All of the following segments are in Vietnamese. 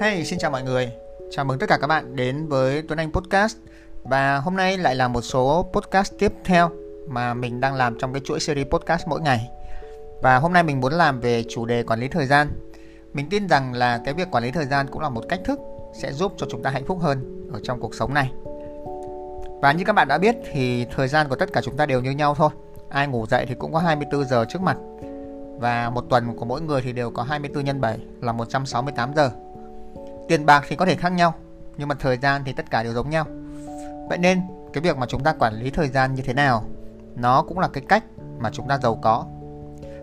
Hey, xin chào mọi người. Chào mừng tất cả các bạn đến với Tuấn Anh Podcast. Và hôm nay lại là một số podcast tiếp theo mà mình đang làm trong cái chuỗi series podcast mỗi ngày. Và hôm nay mình muốn làm về chủ đề quản lý thời gian. Mình tin rằng là cái việc quản lý thời gian cũng là một cách thức sẽ giúp cho chúng ta hạnh phúc hơn ở trong cuộc sống này. Và như các bạn đã biết thì thời gian của tất cả chúng ta đều như nhau thôi. Ai ngủ dậy thì cũng có 24 giờ trước mặt. Và một tuần của mỗi người thì đều có 24 nhân 7 là 168 giờ. Tiền bạc thì có thể khác nhau, nhưng mà thời gian thì tất cả đều giống nhau. Vậy nên cái việc mà chúng ta quản lý thời gian như thế nào nó cũng là cái cách mà chúng ta giàu có.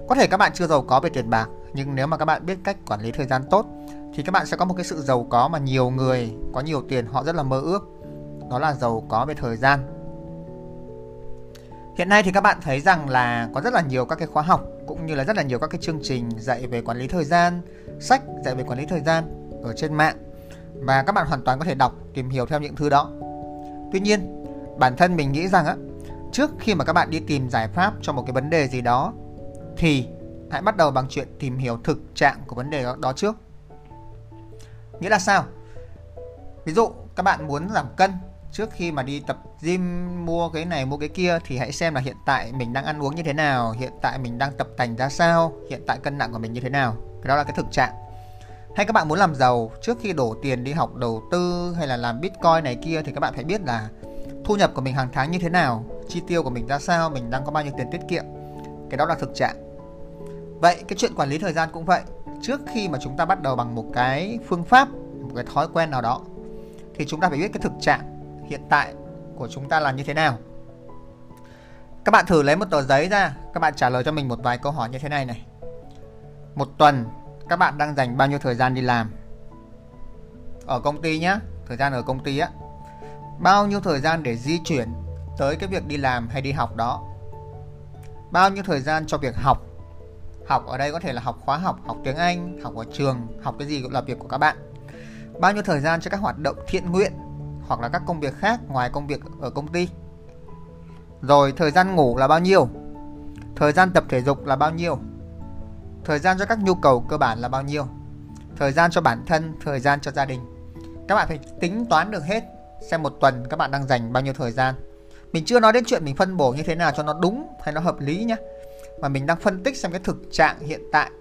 Có thể các bạn chưa giàu có về tiền bạc, nhưng nếu mà các bạn biết cách quản lý thời gian tốt thì các bạn sẽ có một cái sự giàu có mà nhiều người có nhiều tiền họ rất là mơ ước. Đó là giàu có về thời gian. Hiện nay thì các bạn thấy rằng là có rất là nhiều các cái khóa học cũng như là rất là nhiều các cái chương trình dạy về quản lý thời gian, sách dạy về quản lý thời gian ở trên mạng và các bạn hoàn toàn có thể đọc, tìm hiểu theo những thứ đó. Tuy nhiên, bản thân mình nghĩ rằng á, trước khi mà các bạn đi tìm giải pháp cho một cái vấn đề gì đó thì hãy bắt đầu bằng chuyện tìm hiểu thực trạng của vấn đề đó, trước. Nghĩa là sao? Ví dụ các bạn muốn giảm cân trước khi mà đi tập gym mua cái này mua cái kia thì hãy xem là hiện tại mình đang ăn uống như thế nào, hiện tại mình đang tập tành ra sao, hiện tại cân nặng của mình như thế nào. Cái đó là cái thực trạng. Hay các bạn muốn làm giàu trước khi đổ tiền đi học đầu tư hay là làm bitcoin này kia thì các bạn phải biết là thu nhập của mình hàng tháng như thế nào, chi tiêu của mình ra sao, mình đang có bao nhiêu tiền tiết kiệm. Cái đó là thực trạng. Vậy cái chuyện quản lý thời gian cũng vậy. Trước khi mà chúng ta bắt đầu bằng một cái phương pháp, một cái thói quen nào đó thì chúng ta phải biết cái thực trạng hiện tại của chúng ta là như thế nào. Các bạn thử lấy một tờ giấy ra, các bạn trả lời cho mình một vài câu hỏi như thế này này. Một tuần các bạn đang dành bao nhiêu thời gian đi làm? Ở công ty nhé, thời gian ở công ty á. Bao nhiêu thời gian để di chuyển tới cái việc đi làm hay đi học đó? Bao nhiêu thời gian cho việc học? Học ở đây có thể là học khóa học, học tiếng Anh, học ở trường, học cái gì cũng là việc của các bạn. Bao nhiêu thời gian cho các hoạt động thiện nguyện hoặc là các công việc khác ngoài công việc ở công ty. Rồi thời gian ngủ là bao nhiêu? Thời gian tập thể dục là bao nhiêu? Thời gian cho các nhu cầu cơ bản là bao nhiêu? Thời gian cho bản thân, thời gian cho gia đình. Các bạn phải tính toán được hết xem một tuần các bạn đang dành bao nhiêu thời gian. Mình chưa nói đến chuyện mình phân bổ như thế nào cho nó đúng hay nó hợp lý nhé. Mà mình đang phân tích xem cái thực trạng hiện tại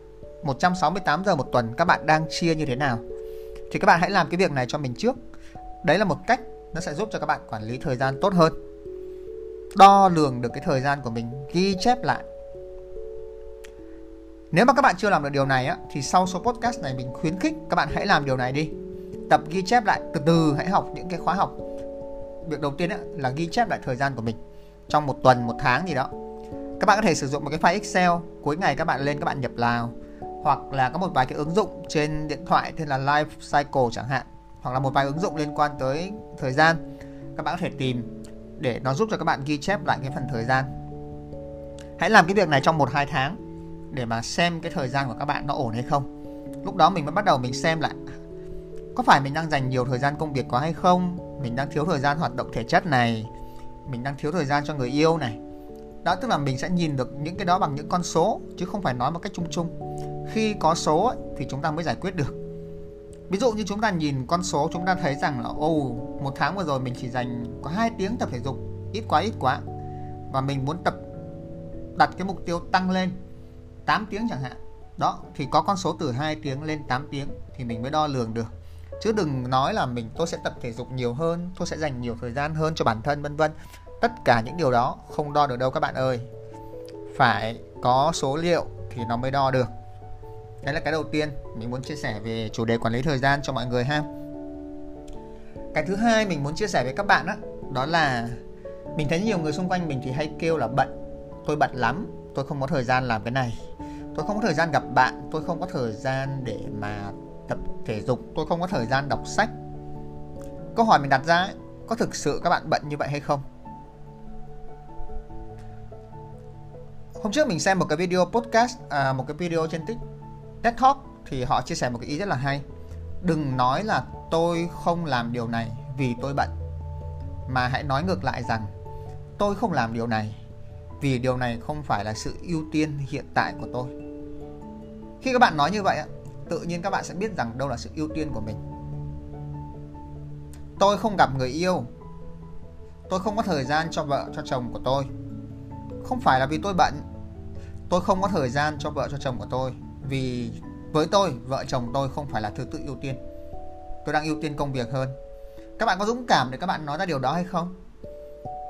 168 giờ một tuần các bạn đang chia như thế nào. Thì các bạn hãy làm cái việc này cho mình trước đấy là một cách nó sẽ giúp cho các bạn quản lý thời gian tốt hơn đo lường được cái thời gian của mình ghi chép lại nếu mà các bạn chưa làm được điều này á thì sau số podcast này mình khuyến khích các bạn hãy làm điều này đi. Tập ghi chép lại từ từ hãy học những cái khóa học. Việc đầu tiên á, là ghi chép lại thời gian của mình trong một tuần một tháng gì đó. Các bạn có thể sử dụng một cái file Excel cuối ngày các bạn lên các bạn nhập vào hoặc là có một vài cái ứng dụng trên điện thoại tên là Life Cycle chẳng hạn hoặc là một vài ứng dụng liên quan tới thời gian. Các bạn có thể tìm để nó giúp cho các bạn ghi chép lại cái phần thời gian. Hãy làm cái việc này trong một hai tháng để mà xem cái thời gian của các bạn nó ổn hay không. Lúc đó mình mới bắt đầu mình xem lại. Có phải mình đang dành nhiều thời gian công việc quá hay không? Mình đang thiếu thời gian hoạt động thể chất này. Mình đang thiếu thời gian cho người yêu này. Đó tức là mình sẽ nhìn được những cái đó bằng những con số chứ không phải nói một cách chung chung. Khi có số ấy, thì chúng ta mới giải quyết được. Ví dụ như chúng ta nhìn con số chúng ta thấy rằng là ô oh, một tháng vừa rồi mình chỉ dành có 2 tiếng tập thể dục ít quá ít quá. Và mình muốn tập đặt cái mục tiêu tăng lên. 8 tiếng chẳng hạn. Đó thì có con số từ 2 tiếng lên 8 tiếng thì mình mới đo lường được. Chứ đừng nói là mình tôi sẽ tập thể dục nhiều hơn tôi sẽ dành nhiều thời gian hơn cho bản thân vân vân. Tất cả những điều đó không đo được đâu các bạn ơi. Phải có số liệu thì nó mới đo được. Đấy là cái đầu tiên mình muốn chia sẻ về chủ đề quản lý thời gian cho mọi người ha. Cái thứ hai mình muốn chia sẻ với các bạn đó, đó là mình thấy nhiều người xung quanh mình thì hay kêu là bận. Tôi bận lắm tôi không có thời gian làm cái này tôi không có thời gian gặp bạn tôi không có thời gian để mà tập thể dục tôi không có thời gian đọc sách câu hỏi mình đặt ra ấy, có thực sự các bạn bận như vậy hay không hôm trước mình xem một cái video podcast à, một cái video trên tích TED Talk thì họ chia sẻ một cái ý rất là hay. Đừng nói là tôi không làm điều này vì tôi bận mà hãy nói ngược lại rằng tôi không làm điều này vì điều này không phải là sự ưu tiên hiện tại của tôi. Khi các bạn nói như vậy tự nhiên các bạn sẽ biết rằng đâu là sự ưu tiên của mình. Tôi không gặp người yêu. Tôi không có thời gian cho vợ, cho chồng của tôi. Không phải là vì tôi bận. Tôi không có thời gian cho vợ, cho chồng của tôi. Vì với tôi, vợ chồng tôi không phải là thứ tự ưu tiên. Tôi đang ưu tiên công việc hơn. Các bạn có dũng cảm để các bạn nói ra điều đó hay không?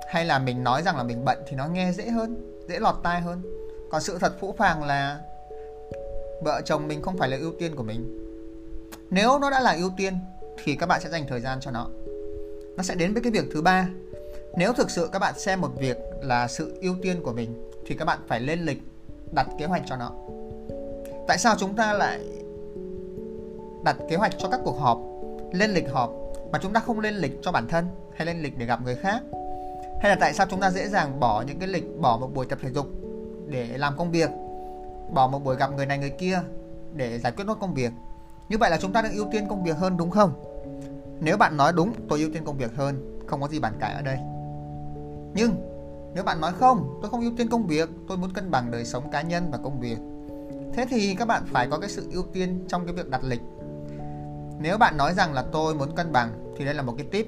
Hay là mình nói rằng là mình bận thì nó nghe dễ hơn, dễ lọt tai hơn? Còn sự thật phũ phàng là vợ chồng mình không phải là ưu tiên của mình. Nếu nó đã là ưu tiên, thì các bạn sẽ dành thời gian cho nó. Nó sẽ đến với cái việc thứ ba. Nếu thực sự các bạn xem một việc là sự ưu tiên của mình, thì các bạn phải lên lịch đặt kế hoạch cho nó. Tại sao chúng ta lại đặt kế hoạch cho các cuộc họp, lên lịch họp, mà chúng ta không lên lịch cho bản thân hay lên lịch để gặp người khác? Hay là tại sao chúng ta dễ dàng bỏ những cái lịch bỏ một buổi tập thể dục để làm công việc? Bỏ một buổi gặp người này người kia để giải quyết nốt công việc. Như vậy là chúng ta đang ưu tiên công việc hơn đúng không? Nếu bạn nói đúng, tôi ưu tiên công việc hơn, không có gì bàn cãi ở đây. Nhưng, nếu bạn nói không, tôi không ưu tiên công việc, tôi muốn cân bằng đời sống cá nhân và công việc. Thế thì các bạn phải có cái sự ưu tiên trong cái việc đặt lịch. Nếu bạn nói rằng là tôi muốn cân bằng, thì đây là một cái tip.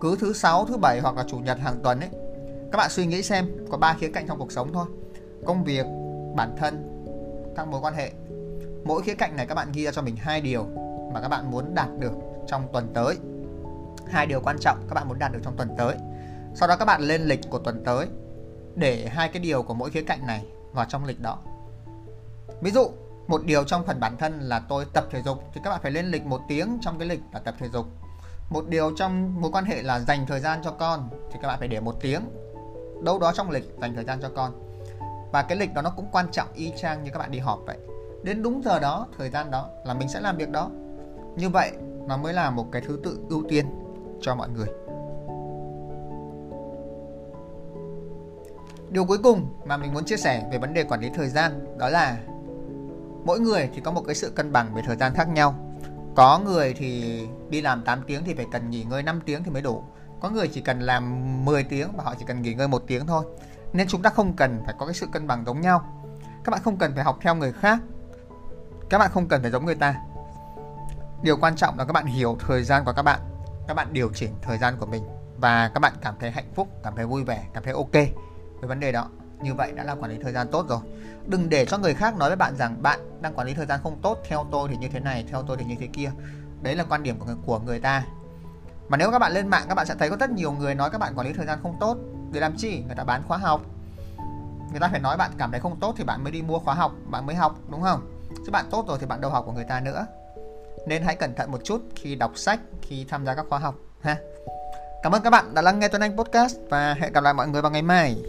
Cứ thứ sáu, thứ bảy hoặc là chủ nhật hàng tuần ấy, các bạn suy nghĩ xem có ba khía cạnh trong cuộc sống thôi. Công việc, bản thân các mối quan hệ. Mỗi khía cạnh này các bạn ghi ra cho mình hai điều mà các bạn muốn đạt được trong tuần tới. Hai điều quan trọng các bạn muốn đạt được trong tuần tới. Sau đó các bạn lên lịch của tuần tới để hai cái điều của mỗi khía cạnh này vào trong lịch đó. Ví dụ, một điều trong phần bản thân là tôi tập thể dục thì các bạn phải lên lịch một tiếng trong cái lịch là tập thể dục. Một điều trong mối quan hệ là dành thời gian cho con thì các bạn phải để một tiếng. Đâu đó trong lịch dành thời gian cho con và cái lịch đó nó cũng quan trọng y chang như các bạn đi họp vậy. Đến đúng giờ đó, thời gian đó là mình sẽ làm việc đó. Như vậy, nó mới là một cái thứ tự ưu tiên cho mọi người. Điều cuối cùng mà mình muốn chia sẻ về vấn đề quản lý thời gian đó là mỗi người thì có một cái sự cân bằng về thời gian khác nhau. Có người thì đi làm 8 tiếng thì phải cần nghỉ ngơi 5 tiếng thì mới đủ. Có người chỉ cần làm 10 tiếng và họ chỉ cần nghỉ ngơi một tiếng thôi nên chúng ta không cần phải có cái sự cân bằng giống nhau. Các bạn không cần phải học theo người khác. Các bạn không cần phải giống người ta. Điều quan trọng là các bạn hiểu thời gian của các bạn. Các bạn điều chỉnh thời gian của mình. Và các bạn cảm thấy hạnh phúc cảm thấy vui vẻ cảm thấy ok với vấn đề đó. Như vậy đã là quản lý thời gian tốt rồi. Đừng để cho người khác nói với bạn rằng bạn đang quản lý thời gian không tốt theo tôi thì như thế này theo tôi thì như thế kia. Đấy là quan điểm của người, của người ta mà nếu các bạn lên mạng, các bạn sẽ thấy có rất nhiều người nói các bạn quản lý thời gian không tốt. Để làm chi? Người ta bán khóa học. Người ta phải nói bạn cảm thấy không tốt thì bạn mới đi mua khóa học, bạn mới học, đúng không? Chứ bạn tốt rồi thì bạn đâu học của người ta nữa. Nên hãy cẩn thận một chút khi đọc sách, khi tham gia các khóa học, ha. Cảm ơn các bạn đã lắng nghe tuấn anh podcast và hẹn gặp lại mọi người vào ngày mai.